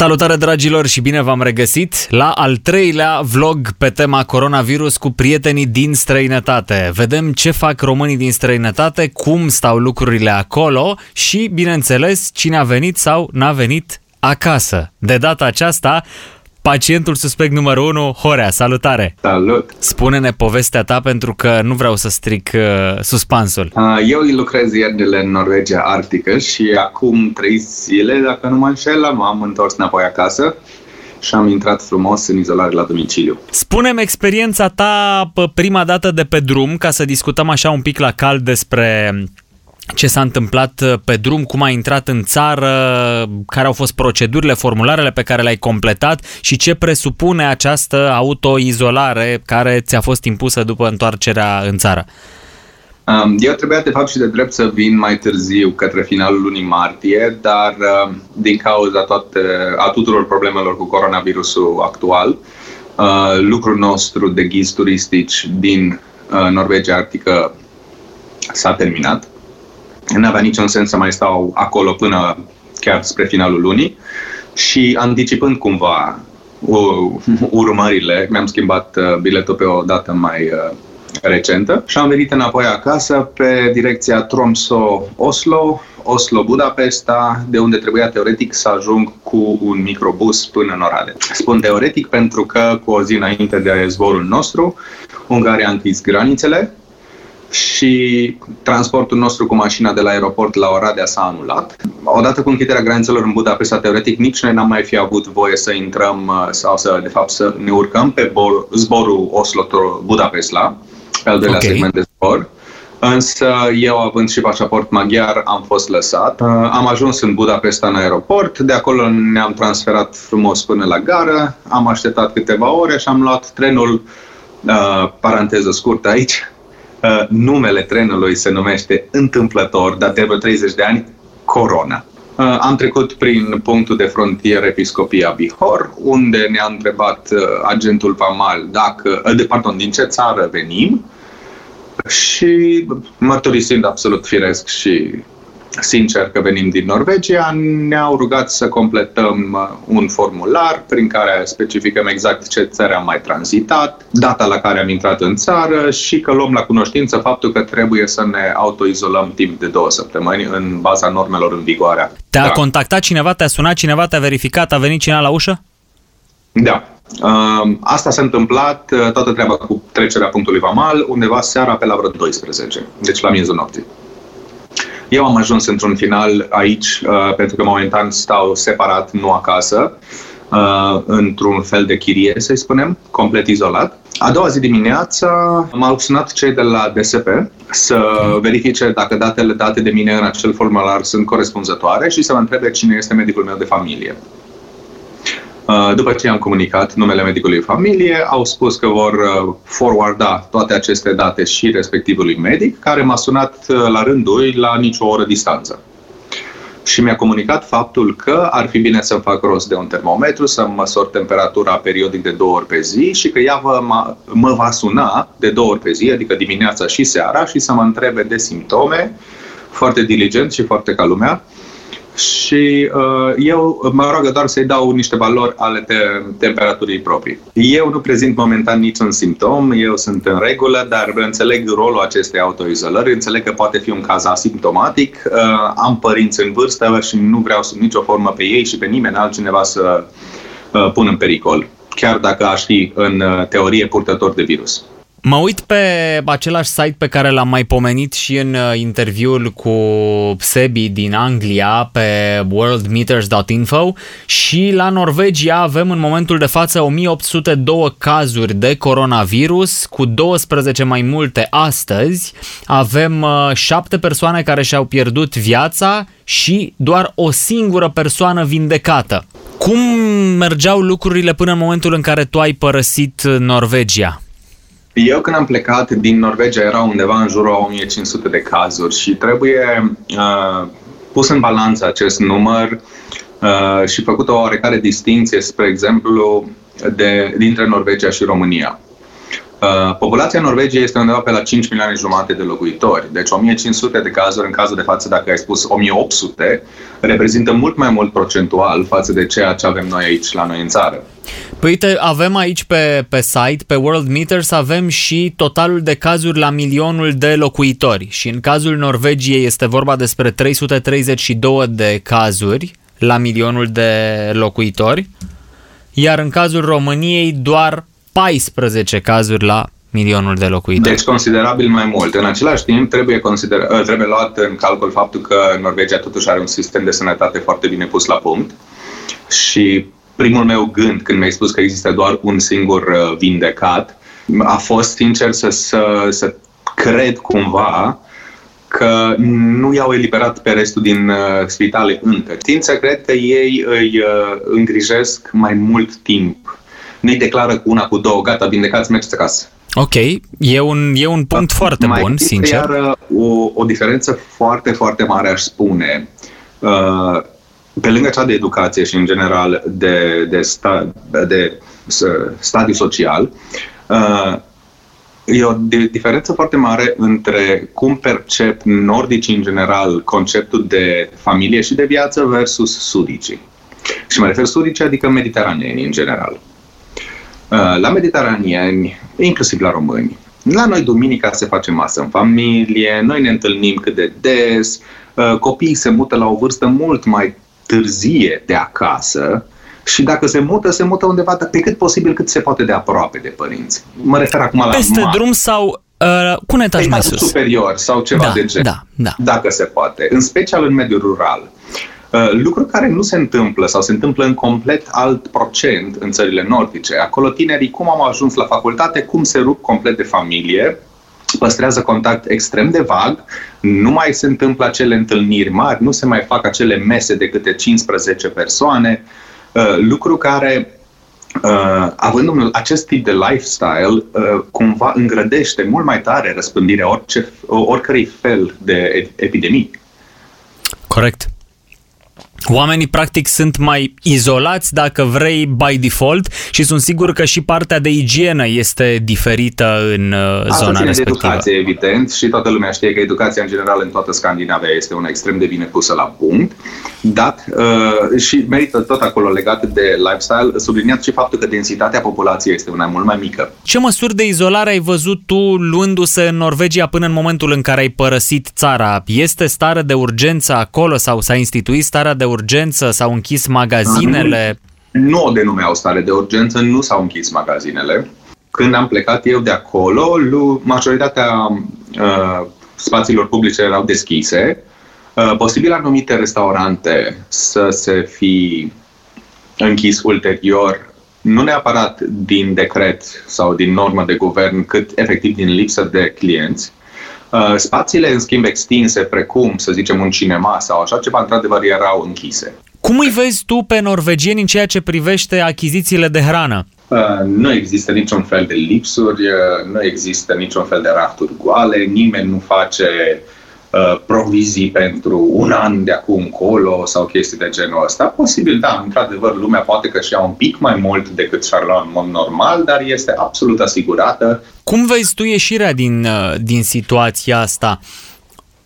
Salutare dragilor și bine v-am regăsit la al treilea vlog pe tema coronavirus cu prietenii din străinătate. Vedem ce fac românii din străinătate, cum stau lucrurile acolo și, bineînțeles, cine a venit sau n-a venit acasă. De data aceasta, pacientul suspect numărul 1, Horea, salutare! Salut! Spune-ne povestea ta pentru că nu vreau să stric uh, suspansul. Uh, eu lucrez iernile în Norvegia Arctică și acum trei zile, dacă nu mă înșel, m-am întors înapoi acasă și am intrat frumos în izolare la domiciliu. Spune-mi experiența ta prima dată de pe drum, ca să discutăm așa un pic la cald despre ce s-a întâmplat uh, pe drum, cum ai intrat în țară, care au fost procedurile, formularele pe care le-ai completat și ce presupune această autoizolare care ți-a fost impusă după întoarcerea în țară. Um, eu trebuia de fapt și de drept să vin mai târziu către finalul lunii martie, dar um, din cauza toate, a tuturor problemelor cu coronavirusul actual, uh, lucrul nostru de ghizi turistici din uh, Norvegia Arctică s-a terminat nu avea niciun sens să mai stau acolo până chiar spre finalul lunii și anticipând cumva urmările, mi-am schimbat uh, biletul pe o dată mai uh, recentă și am venit înapoi acasă pe direcția Tromso-Oslo, Oslo-Budapesta, de unde trebuia teoretic să ajung cu un microbus până în Oradea. Spun teoretic pentru că cu o zi înainte de zborul nostru, Ungaria a închis granițele și transportul nostru cu mașina de la aeroport la Oradea s-a anulat. Odată cu închiderea granițelor în Budapesta, teoretic, nici noi n-am mai fi avut voie să intrăm uh, sau să, de fapt, să ne urcăm pe bor, zborul Oslo-Budapesta, pe al doilea okay. segment de zbor. Însă eu, având și pașaport maghiar, am fost lăsat. Uh, am ajuns în Budapesta în aeroport, de acolo ne-am transferat frumos până la gară, am așteptat câteva ore și am luat trenul, uh, paranteză scurtă aici, Uh, numele trenului se numește întâmplător, dar de 30 de ani, Corona. Uh, am trecut prin punctul de frontieră Episcopia Bihor, unde ne-a întrebat uh, agentul Pamal dacă, de, pardon, din ce țară venim și mărturisind absolut firesc și sincer că venim din Norvegia, ne-au rugat să completăm uh, un formular prin care specificăm exact ce țări am mai tranzitat, data la care am intrat în țară și că luăm la cunoștință faptul că trebuie să ne autoizolăm timp de două săptămâni în baza normelor în vigoare. Te-a da. contactat cineva, te-a sunat cineva, te-a verificat, a venit cineva la ușă? Da. Uh, asta s-a întâmplat, uh, toată treaba cu trecerea punctului Vamal, undeva seara pe la vreo 12, deci la miezul nopții. Eu am ajuns într-un final aici, uh, pentru că momentan stau separat, nu acasă, uh, într-un fel de chirie, să-i spunem, complet izolat. A doua zi dimineața m-au sunat cei de la DSP să verifice dacă datele date de mine în acel formular sunt corespunzătoare și să mă întrebe cine este medicul meu de familie. Uh, după ce am comunicat numele medicului familie, au spus că vor uh, forwarda toate aceste date și respectivului medic, care m-a sunat uh, la rândul lui la nicio oră distanță. Și mi-a comunicat faptul că ar fi bine să fac rost de un termometru, să măsor temperatura periodic de două ori pe zi și că ea vă, mă va suna de două ori pe zi, adică dimineața și seara, și să mă întrebe de simptome, foarte diligent și foarte ca lumea, și uh, eu mă rog doar să-i dau niște valori ale te- temperaturii proprii. Eu nu prezint momentan niciun simptom, eu sunt în regulă, dar înțeleg rolul acestei autoizolări, înțeleg că poate fi un caz asimptomatic, uh, am părinți în vârstă și nu vreau sub nicio formă pe ei și pe nimeni altcineva să uh, pun în pericol, chiar dacă aș fi în uh, teorie purtător de virus. Mă uit pe același site pe care l-am mai pomenit și în uh, interviul cu Sebi din Anglia pe worldmeters.info și la Norvegia avem în momentul de față 1802 cazuri de coronavirus, cu 12 mai multe astăzi. Avem 7 uh, persoane care și-au pierdut viața și doar o singură persoană vindecată. Cum mergeau lucrurile până în momentul în care tu ai părăsit Norvegia? Eu când am plecat din Norvegia era undeva în jurul a 1500 de cazuri și trebuie uh, pus în balanță acest număr uh, și făcut o oarecare distinție, spre exemplu, de, dintre Norvegia și România. Uh, populația Norvegiei este undeva pe la 5 milioane jumate de locuitori, deci 1500 de cazuri în cazul de față, dacă ai spus 1800, reprezintă mult mai mult procentual față de ceea ce avem noi aici la noi în țară. Păi uite, avem aici pe, pe site, pe World Meters, avem și totalul de cazuri la milionul de locuitori. Și în cazul Norvegiei este vorba despre 332 de cazuri la milionul de locuitori, iar în cazul României doar 14 cazuri la milionul de locuitori. Deci considerabil mai mult. În același timp, trebuie, consider, ă, trebuie luat în calcul faptul că Norvegia totuși are un sistem de sănătate foarte bine pus la punct și primul meu gând când mi-ai spus că există doar un singur ă, vindecat a fost sincer să, să, să cred cumva că nu i-au eliberat pe restul din uh, spitale încă. Tind să cred că ei îi uh, îngrijesc mai mult timp nu-i declară cu una, cu două, gata, vindecați, mergeți acasă. Ok, e un, e un punct foarte mai bun, sincer. Iar o, o diferență foarte, foarte mare, aș spune, uh, pe lângă cea de educație și, în general, de, de, sta, de stadiu social, uh, e o diferență foarte mare între cum percep nordici, în general, conceptul de familie și de viață versus sudicii. Și mă refer sudici, adică mediteraneni, în general. Uh, la mediteranieni, inclusiv la români. La noi duminica se face masă în familie, noi ne întâlnim cât de des, uh, copiii se mută la o vârstă mult mai târzie de acasă și dacă se mută, se mută undeva pe cât posibil cât se poate de aproape de părinți. Mă refer acum la Peste mare. drum sau uh, cu un etaj mai sus. superior sau ceva da, de gen. Da, da. Dacă se poate. În special în mediul rural. Uh, lucru care nu se întâmplă sau se întâmplă în complet alt procent în țările nordice. Acolo tinerii cum au ajuns la facultate, cum se rup complet de familie, păstrează contact extrem de vag, nu mai se întâmplă acele întâlniri mari, nu se mai fac acele mese de câte 15 persoane, uh, lucru care Uh, având acest tip de lifestyle, uh, cumva îngrădește mult mai tare răspândirea orice, oricărui fel de epidemii. Corect. Oamenii practic sunt mai izolați, dacă vrei, by default și sunt sigur că și partea de igienă este diferită în uh, Asta zona respectivă. de educație, evident, și toată lumea știe că educația în general în toată Scandinavia este una extrem de bine pusă la punct, dat uh, și merită tot acolo legat de lifestyle, subliniat și faptul că densitatea populației este una mult mai mică. Ce măsuri de izolare ai văzut tu luându-se în Norvegia până în momentul în care ai părăsit țara? Este stare de urgență acolo sau s-a instituit starea de urgență, s-au închis magazinele? Nu o denumeau stare de urgență, nu s-au închis magazinele. Când am plecat eu de acolo, majoritatea uh, spațiilor publice erau deschise. Uh, posibil anumite restaurante să se fi închis ulterior, nu neapărat din decret sau din normă de guvern, cât efectiv din lipsă de clienți. Uh, spațiile, în schimb, extinse, precum, să zicem, un cinema sau așa ceva, într-adevăr, erau închise. Cum îi vezi tu pe norvegieni în ceea ce privește achizițiile de hrană? Uh, nu există niciun fel de lipsuri, uh, nu există niciun fel de rafturi goale, nimeni nu face Uh, provizii pentru un an de acum încolo sau chestii de genul ăsta. Posibil, da, într-adevăr, lumea poate că și-a un pic mai mult decât și-ar lua în mod normal, dar este absolut asigurată. Cum vezi tu ieșirea din, uh, din situația asta?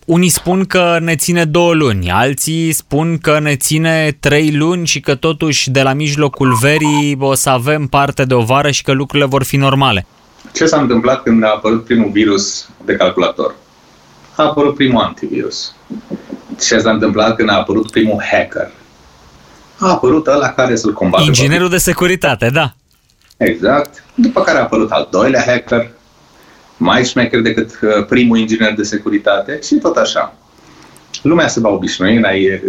Unii spun că ne ține două luni, alții spun că ne ține trei luni și că totuși de la mijlocul verii o să avem parte de o vară și că lucrurile vor fi normale. Ce s-a întâmplat când a apărut primul virus de calculator? A apărut primul antivirus. Ce s-a întâmplat când a apărut primul hacker? A apărut ăla care să-l combate. Inginerul de securitate, da. Exact. După care a apărut al doilea hacker, mai șmecher decât uh, primul inginer de securitate și tot așa. Lumea se va obișnui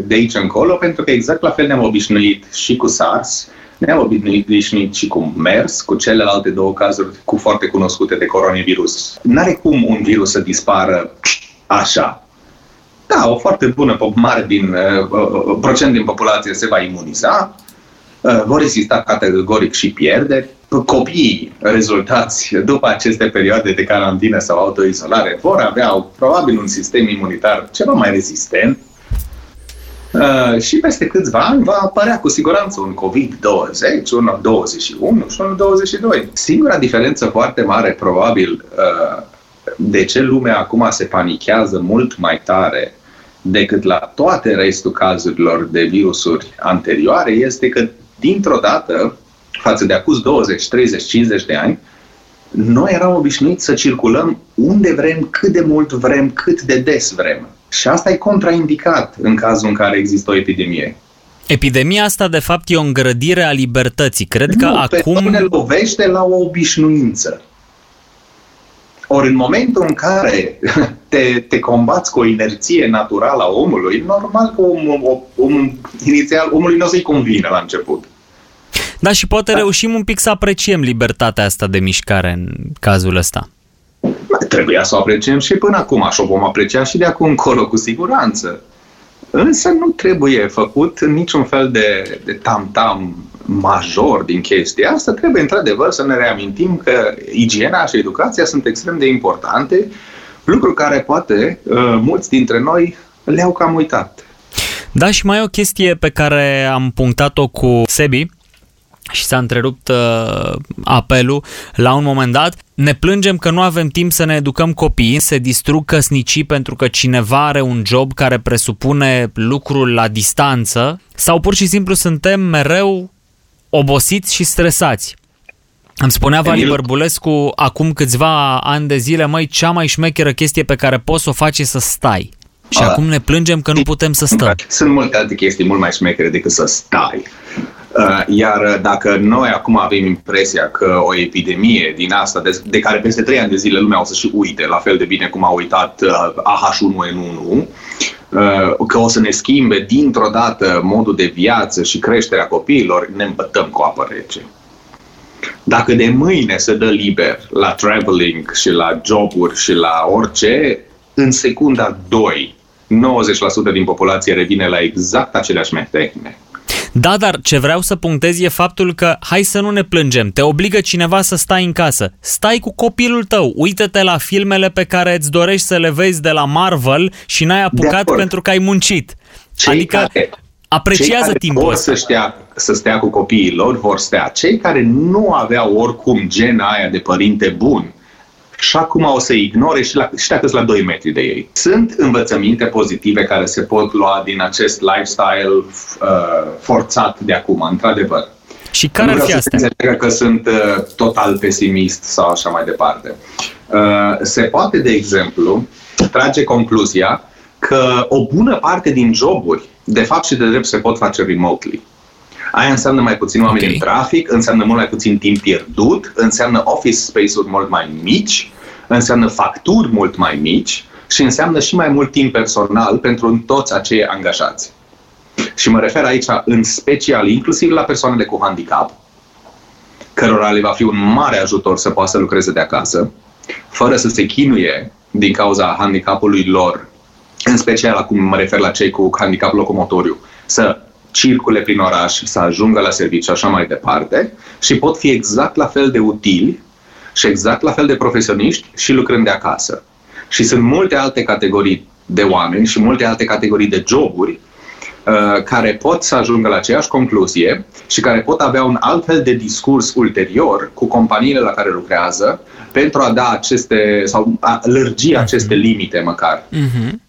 de aici încolo, pentru că exact la fel ne-am obișnuit și cu SARS, ne-am obișnuit și cu MERS, cu celelalte două cazuri cu foarte cunoscute de coronavirus. N-are cum un virus să dispară așa. Da, o foarte bună, mare din, uh, uh, uh, procent din populație se va imuniza, uh, vor exista categoric și pierderi. Copiii rezultați după aceste perioade de carantină sau autoizolare vor avea probabil un sistem imunitar ceva mai rezistent. Uh, și peste câțiva ani va apărea cu siguranță un COVID-20, unul 21 și unul 22. Singura diferență foarte mare, probabil, uh, de ce lumea acum se panichează mult mai tare decât la toate restul cazurilor de virusuri anterioare, este că, dintr-o dată, față de acum 20, 30, 50 de ani, noi eram obișnuiți să circulăm unde vrem, cât de mult vrem, cât de des vrem. Și asta e contraindicat în cazul în care există o epidemie. Epidemia asta, de fapt, e o îngrădire a libertății. Cred nu, că pe acum... ne lovește la o obișnuință. Ori în momentul în care te, te combați cu o inerție naturală a omului, normal că omul, om, inițial omului nu o să-i convine la început. Da, și poate da. reușim un pic să apreciem libertatea asta de mișcare în cazul ăsta. Trebuia să o apreciem și până acum și o vom aprecia și de acum încolo cu siguranță. Însă nu trebuie făcut niciun fel de, de tam-tam major din chestia asta. Trebuie într-adevăr să ne reamintim că igiena și educația sunt extrem de importante, lucru care poate uh, mulți dintre noi le-au cam uitat. Da, și mai e o chestie pe care am punctat-o cu Sebi, și s-a întrerupt uh, apelul la un moment dat. Ne plângem că nu avem timp să ne educăm copiii, se distrug căsnicii pentru că cineva are un job care presupune lucrul la distanță sau pur și simplu suntem mereu obosiți și stresați. Îmi spunea Vali Bărbulescu acum câțiva ani de zile, măi, cea mai șmecheră chestie pe care poți să o faci e să stai. Și A, acum ne plângem că nu putem să stăm. Sunt multe alte chestii mult mai șmechere decât să stai. Uh, iar dacă noi acum avem impresia că o epidemie din asta, de, de care peste trei ani de zile lumea o să și uite, la fel de bine cum a uitat uh, AH1N1, uh, că o să ne schimbe dintr-o dată modul de viață și creșterea copiilor, ne împătăm cu apă rece. Dacă de mâine se dă liber la traveling și la joburi și la orice, în secunda 2, 90% din populație revine la exact aceleași metehne. Da, dar ce vreau să punctez e faptul că hai să nu ne plângem, te obligă cineva să stai în casă. Stai cu copilul tău, uită-te la filmele pe care îți dorești să le vezi de la Marvel și n-ai apucat pentru că ai muncit. Cei adică care, apreciază cei timpul vor ăsta. Să stea, să stea cu copiii lor, vor stea. Cei care nu aveau oricum gena aia de părinte bun, și acum o să ignore și, la, și dacă la 2 metri de ei. Sunt învățăminte pozitive care se pot lua din acest lifestyle uh, forțat de acum, într-adevăr. Și care ar fi astea? că sunt uh, total pesimist sau așa mai departe. Uh, se poate, de exemplu, trage concluzia că o bună parte din joburi, de fapt și de drept, se pot face remotely. Aia înseamnă mai puțin oameni okay. în trafic, înseamnă mult mai puțin timp pierdut, înseamnă office space-uri mult mai mici, înseamnă facturi mult mai mici și înseamnă și mai mult timp personal pentru toți acei angajați. Și mă refer aici în special inclusiv la persoanele cu handicap, cărora le va fi un mare ajutor să poată să lucreze de acasă, fără să se chinuie din cauza handicapului lor, în special acum mă refer la cei cu handicap locomotoriu, să circule prin oraș, să ajungă la serviciu și așa mai departe și pot fi exact la fel de utili și exact la fel de profesioniști și lucrând de acasă. Și sunt multe alte categorii de oameni și multe alte categorii de joburi uh, care pot să ajungă la aceeași concluzie și care pot avea un alt fel de discurs ulterior cu companiile la care lucrează pentru a da aceste sau a lărgi aceste limite măcar. Uh-huh.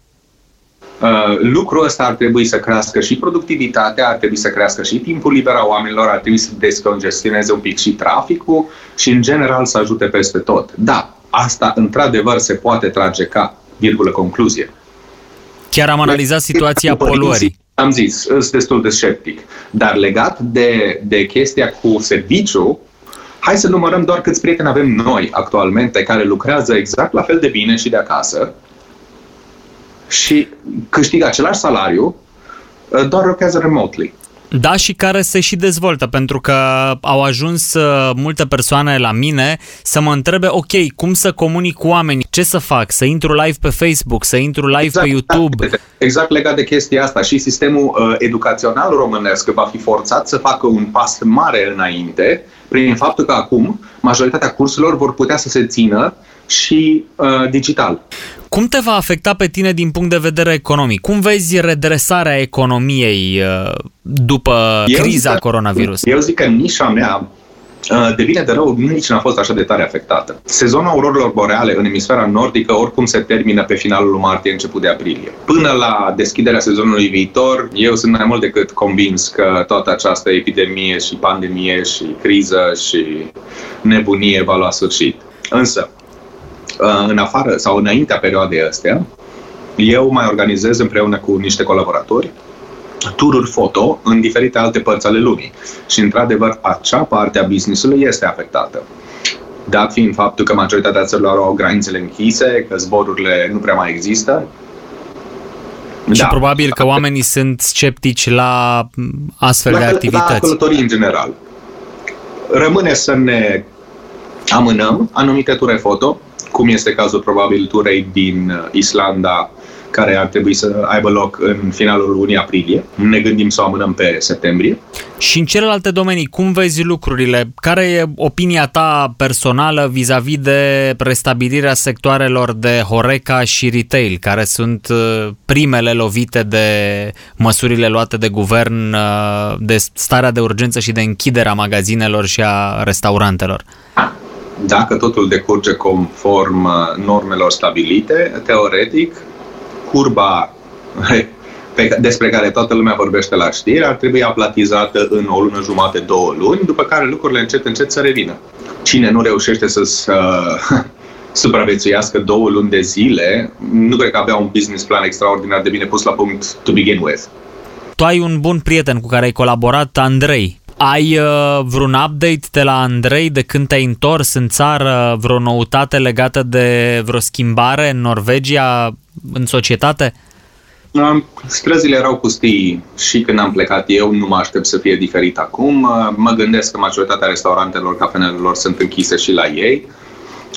Uh, lucrul ăsta ar trebui să crească și productivitatea, ar trebui să crească și timpul liber a oamenilor, ar trebui să descongestioneze un pic și traficul și, în general, să ajute peste tot. Da, asta, într-adevăr, se poate trage ca, virgulă, concluzie. Chiar am analizat situația poluării. Am zis, sunt destul de sceptic. Dar legat de, de chestia cu serviciu, hai să numărăm doar câți prieteni avem noi actualmente care lucrează exact la fel de bine și de acasă, și câștigă același salariu, uh, doar lucrează remotely. Da, și care se și dezvoltă, pentru că au ajuns uh, multe persoane la mine să mă întrebe, ok, cum să comunic cu oamenii, ce să fac, să intru live pe Facebook, să intru live exact, pe YouTube. Exact legat de chestia asta și sistemul uh, educațional românesc va fi forțat să facă un pas mare înainte prin faptul că acum majoritatea cursurilor vor putea să se țină și uh, digital. Cum te va afecta pe tine din punct de vedere economic? Cum vezi redresarea economiei uh, după eu criza că, coronavirus? Eu zic că nișa mea uh, de bine de rău nici n-a fost așa de tare afectată. Sezonul aurorilor boreale în emisfera nordică oricum se termină pe finalul lui martie, început de aprilie. Până la deschiderea sezonului viitor, eu sunt mai mult decât convins că toată această epidemie și pandemie și criză și nebunie va lua sfârșit. Însă, Uh, în afară sau înaintea perioadei astea, eu mai organizez împreună cu niște colaboratori tururi foto în diferite alte părți ale lumii. Și, într-adevăr, acea parte a business-ului este afectată. Dat fiind faptul că majoritatea țărilor au granițele închise, că zborurile nu prea mai există, și da. probabil că oamenii sunt sceptici la astfel la, de activități. La călătorii în general. Rămâne să ne amânăm anumite ture foto, cum este cazul probabil turei din uh, Islanda, care ar trebui să aibă loc în finalul lunii aprilie. Ne gândim să o amânăm pe septembrie. Și în celelalte domenii, cum vezi lucrurile? Care e opinia ta personală vis-a-vis de restabilirea sectoarelor de Horeca și retail, care sunt uh, primele lovite de măsurile luate de guvern, uh, de starea de urgență și de închiderea magazinelor și a restaurantelor? Dacă totul decurge conform uh, normelor stabilite, teoretic, curba pe, despre care toată lumea vorbește la știri ar trebui aplatizată în o lună jumate, două luni, după care lucrurile încet, încet să revină. Cine nu reușește să uh, supraviețuiască două luni de zile, nu cred că avea un business plan extraordinar de bine pus la punct to begin with. Tu ai un bun prieten cu care ai colaborat, Andrei. Ai uh, vreun update de la Andrei de când te-ai întors în țară, vreo noutate legată de vreo schimbare în Norvegia, în societate? Străzile erau pustii și când am plecat eu, nu mă aștept să fie diferit acum. Uh, mă gândesc că majoritatea restaurantelor, cafenelelor sunt închise și la ei.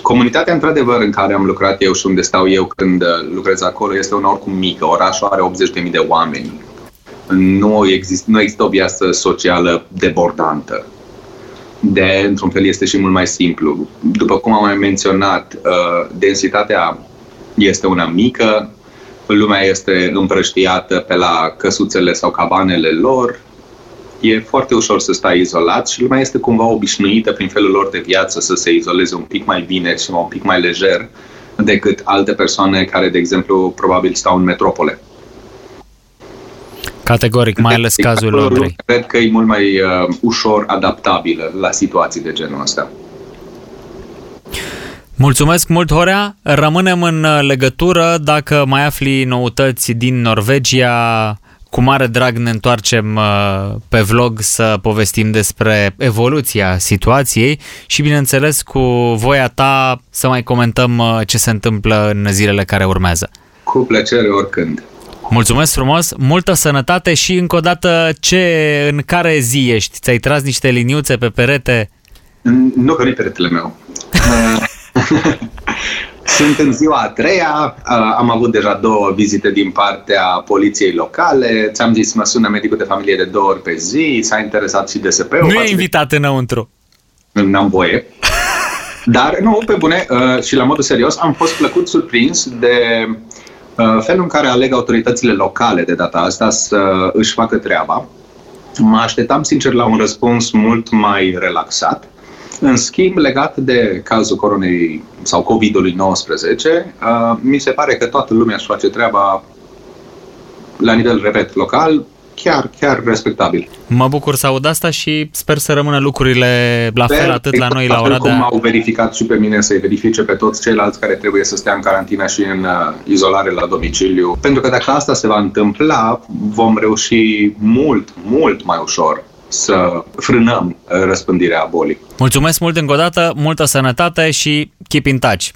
Comunitatea, într-adevăr, în care am lucrat eu și unde stau eu când uh, lucrez acolo, este una oricum mică. Orașul are 80.000 de oameni nu, exist, nu există o viață socială debordantă. De, într-un fel, este și mult mai simplu. După cum am mai menționat, uh, densitatea este una mică, lumea este împrăștiată pe la căsuțele sau cabanele lor, e foarte ușor să stai izolat și lumea este cumva obișnuită prin felul lor de viață să se izoleze un pic mai bine și un pic mai lejer decât alte persoane care, de exemplu, probabil stau în metropole. Categoric, mai ales cazul Londrei. Cred că e mult mai uh, ușor adaptabilă la situații de genul ăsta. Mulțumesc mult, Horea. Rămânem în uh, legătură. Dacă mai afli noutăți din Norvegia, cu mare drag ne întoarcem uh, pe vlog să povestim despre evoluția situației și, bineînțeles, cu voia ta să mai comentăm uh, ce se întâmplă în zilele care urmează. Cu plăcere oricând. Mulțumesc frumos, multă sănătate și încă o dată ce, în care zi ești? Ți-ai tras niște liniuțe pe perete? Nu, că nu peretele meu. Sunt în ziua a treia, am avut deja două vizite din partea poliției locale, ți-am zis, mă sună medicul de familie de două ori pe zi, s-a interesat și DSP-ul. Nu e invitat de... înăuntru. N-am voie. Dar, nu, pe bune, uh, și la modul serios, am fost plăcut surprins de Uh, felul în care aleg autoritățile locale de data asta să își facă treaba, mă așteptam sincer la un răspuns mult mai relaxat. În schimb, legat de cazul coronei sau COVID-ului 19, uh, mi se pare că toată lumea își face treaba la nivel, repet, local, chiar, chiar respectabil. Mă bucur să aud asta și sper să rămână lucrurile la fel sper, atât la noi la ora de... cum au verificat și pe mine să-i verifice pe toți ceilalți care trebuie să stea în carantină și în uh, izolare la domiciliu. Pentru că dacă asta se va întâmpla, vom reuși mult, mult mai ușor să frânăm uh, răspândirea bolii. Mulțumesc mult încă o dată, multă sănătate și keep in touch!